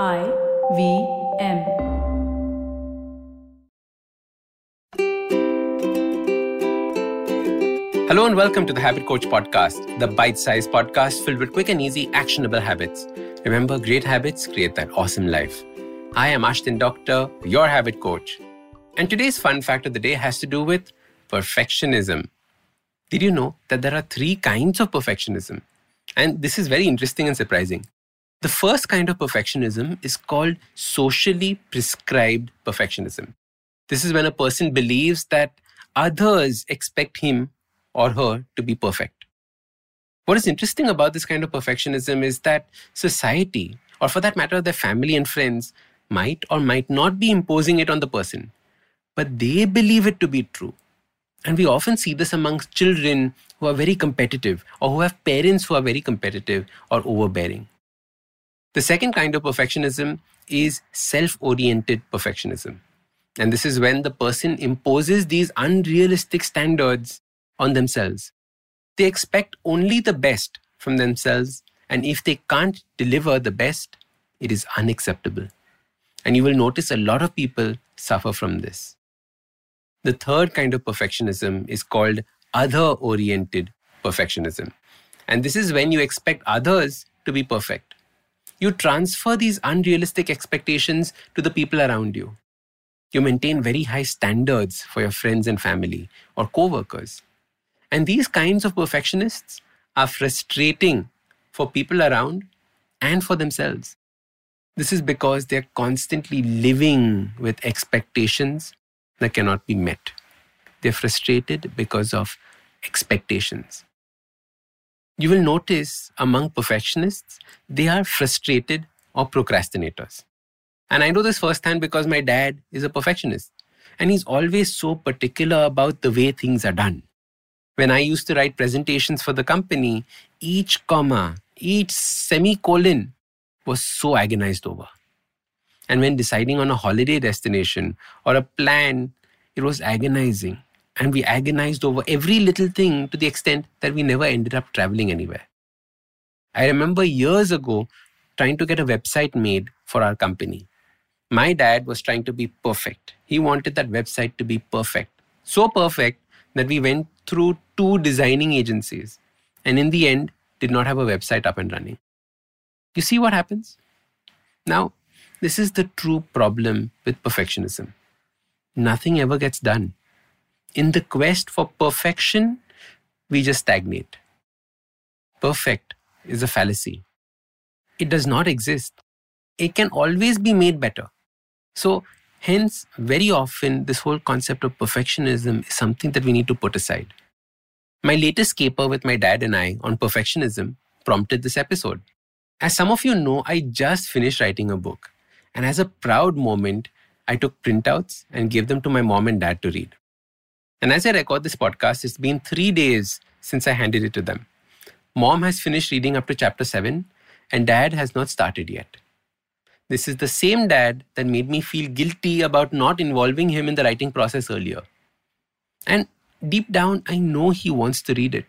I V M. Hello and welcome to the Habit Coach Podcast, the bite sized podcast filled with quick and easy, actionable habits. Remember, great habits create that awesome life. I am Ashdin Doctor, your habit coach. And today's fun fact of the day has to do with perfectionism. Did you know that there are three kinds of perfectionism? And this is very interesting and surprising. The first kind of perfectionism is called socially prescribed perfectionism. This is when a person believes that others expect him or her to be perfect. What is interesting about this kind of perfectionism is that society, or for that matter, their family and friends, might or might not be imposing it on the person, but they believe it to be true. And we often see this amongst children who are very competitive or who have parents who are very competitive or overbearing. The second kind of perfectionism is self oriented perfectionism. And this is when the person imposes these unrealistic standards on themselves. They expect only the best from themselves, and if they can't deliver the best, it is unacceptable. And you will notice a lot of people suffer from this. The third kind of perfectionism is called other oriented perfectionism. And this is when you expect others to be perfect. You transfer these unrealistic expectations to the people around you. You maintain very high standards for your friends and family or co workers. And these kinds of perfectionists are frustrating for people around and for themselves. This is because they're constantly living with expectations that cannot be met. They're frustrated because of expectations. You will notice among perfectionists, they are frustrated or procrastinators. And I know this firsthand because my dad is a perfectionist and he's always so particular about the way things are done. When I used to write presentations for the company, each comma, each semicolon was so agonized over. And when deciding on a holiday destination or a plan, it was agonizing. And we agonized over every little thing to the extent that we never ended up traveling anywhere. I remember years ago trying to get a website made for our company. My dad was trying to be perfect. He wanted that website to be perfect. So perfect that we went through two designing agencies and in the end did not have a website up and running. You see what happens? Now, this is the true problem with perfectionism. Nothing ever gets done. In the quest for perfection, we just stagnate. Perfect is a fallacy. It does not exist. It can always be made better. So, hence, very often, this whole concept of perfectionism is something that we need to put aside. My latest caper with my dad and I on perfectionism prompted this episode. As some of you know, I just finished writing a book. And as a proud moment, I took printouts and gave them to my mom and dad to read. And as I record this podcast, it's been three days since I handed it to them. Mom has finished reading up to chapter 7, and dad has not started yet. This is the same dad that made me feel guilty about not involving him in the writing process earlier. And deep down, I know he wants to read it.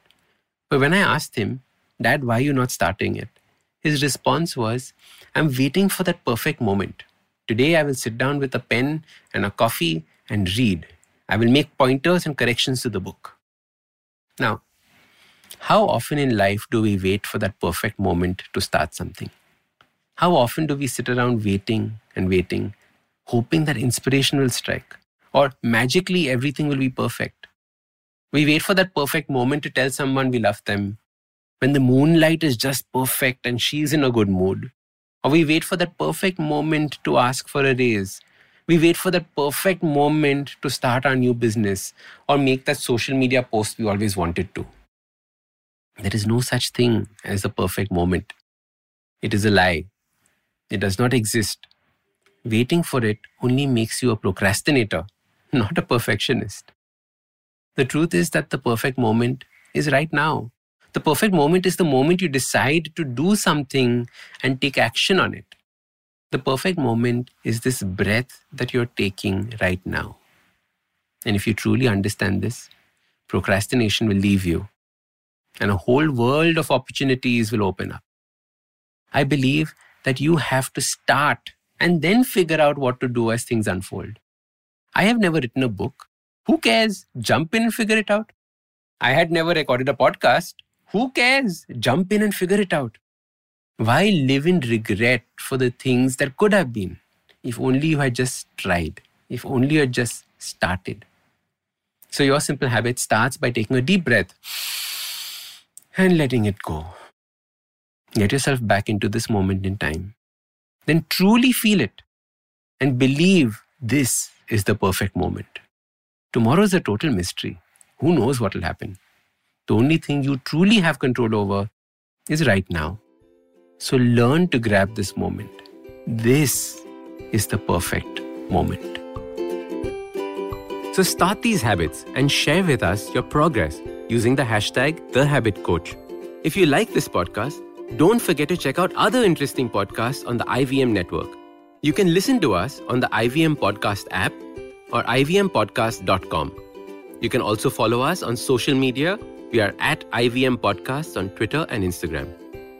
But when I asked him, Dad, why are you not starting it? His response was, I'm waiting for that perfect moment. Today, I will sit down with a pen and a coffee and read. I will make pointers and corrections to the book. Now, how often in life do we wait for that perfect moment to start something? How often do we sit around waiting and waiting, hoping that inspiration will strike or magically everything will be perfect? We wait for that perfect moment to tell someone we love them when the moonlight is just perfect and she's in a good mood. Or we wait for that perfect moment to ask for a raise. We wait for that perfect moment to start our new business or make that social media post we always wanted to. There is no such thing as a perfect moment. It is a lie. It does not exist. Waiting for it only makes you a procrastinator, not a perfectionist. The truth is that the perfect moment is right now. The perfect moment is the moment you decide to do something and take action on it. The perfect moment is this breath that you're taking right now. And if you truly understand this, procrastination will leave you and a whole world of opportunities will open up. I believe that you have to start and then figure out what to do as things unfold. I have never written a book. Who cares? Jump in and figure it out. I had never recorded a podcast. Who cares? Jump in and figure it out. Why live in regret for the things that could have been? If only you had just tried. If only you had just started. So, your simple habit starts by taking a deep breath and letting it go. Get yourself back into this moment in time. Then truly feel it and believe this is the perfect moment. Tomorrow is a total mystery. Who knows what will happen? The only thing you truly have control over is right now. So learn to grab this moment. This is the perfect moment. So start these habits and share with us your progress using the hashtag TheHabitCoach. If you like this podcast, don't forget to check out other interesting podcasts on the IVM network. You can listen to us on the IVM Podcast app or ivmpodcast.com. You can also follow us on social media. We are at IVM Podcasts on Twitter and Instagram.